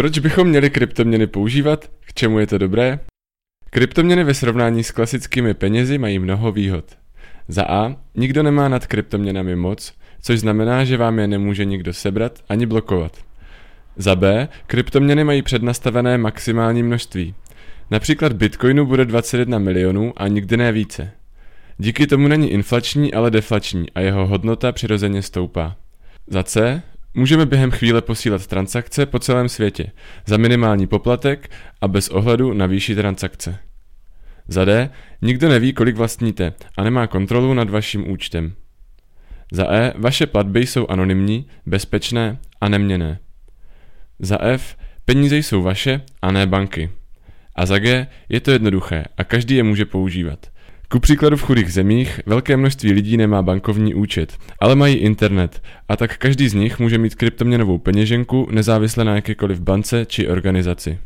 Proč bychom měli kryptoměny používat? K čemu je to dobré? Kryptoměny ve srovnání s klasickými penězi mají mnoho výhod. Za A, nikdo nemá nad kryptoměnami moc, což znamená, že vám je nemůže nikdo sebrat ani blokovat. Za B, kryptoměny mají přednastavené maximální množství. Například Bitcoinu bude 21 milionů a nikdy ne více. Díky tomu není inflační, ale deflační a jeho hodnota přirozeně stoupá. Za C, můžeme během chvíle posílat transakce po celém světě za minimální poplatek a bez ohledu na výši transakce. Za D, nikdo neví, kolik vlastníte a nemá kontrolu nad vaším účtem. Za E, vaše platby jsou anonymní, bezpečné a neměné. Za F, peníze jsou vaše a ne banky. A za G, je to jednoduché a každý je může používat. Ku příkladu v chudých zemích velké množství lidí nemá bankovní účet, ale mají internet a tak každý z nich může mít kryptoměnovou peněženku nezávisle na jakékoliv bance či organizaci.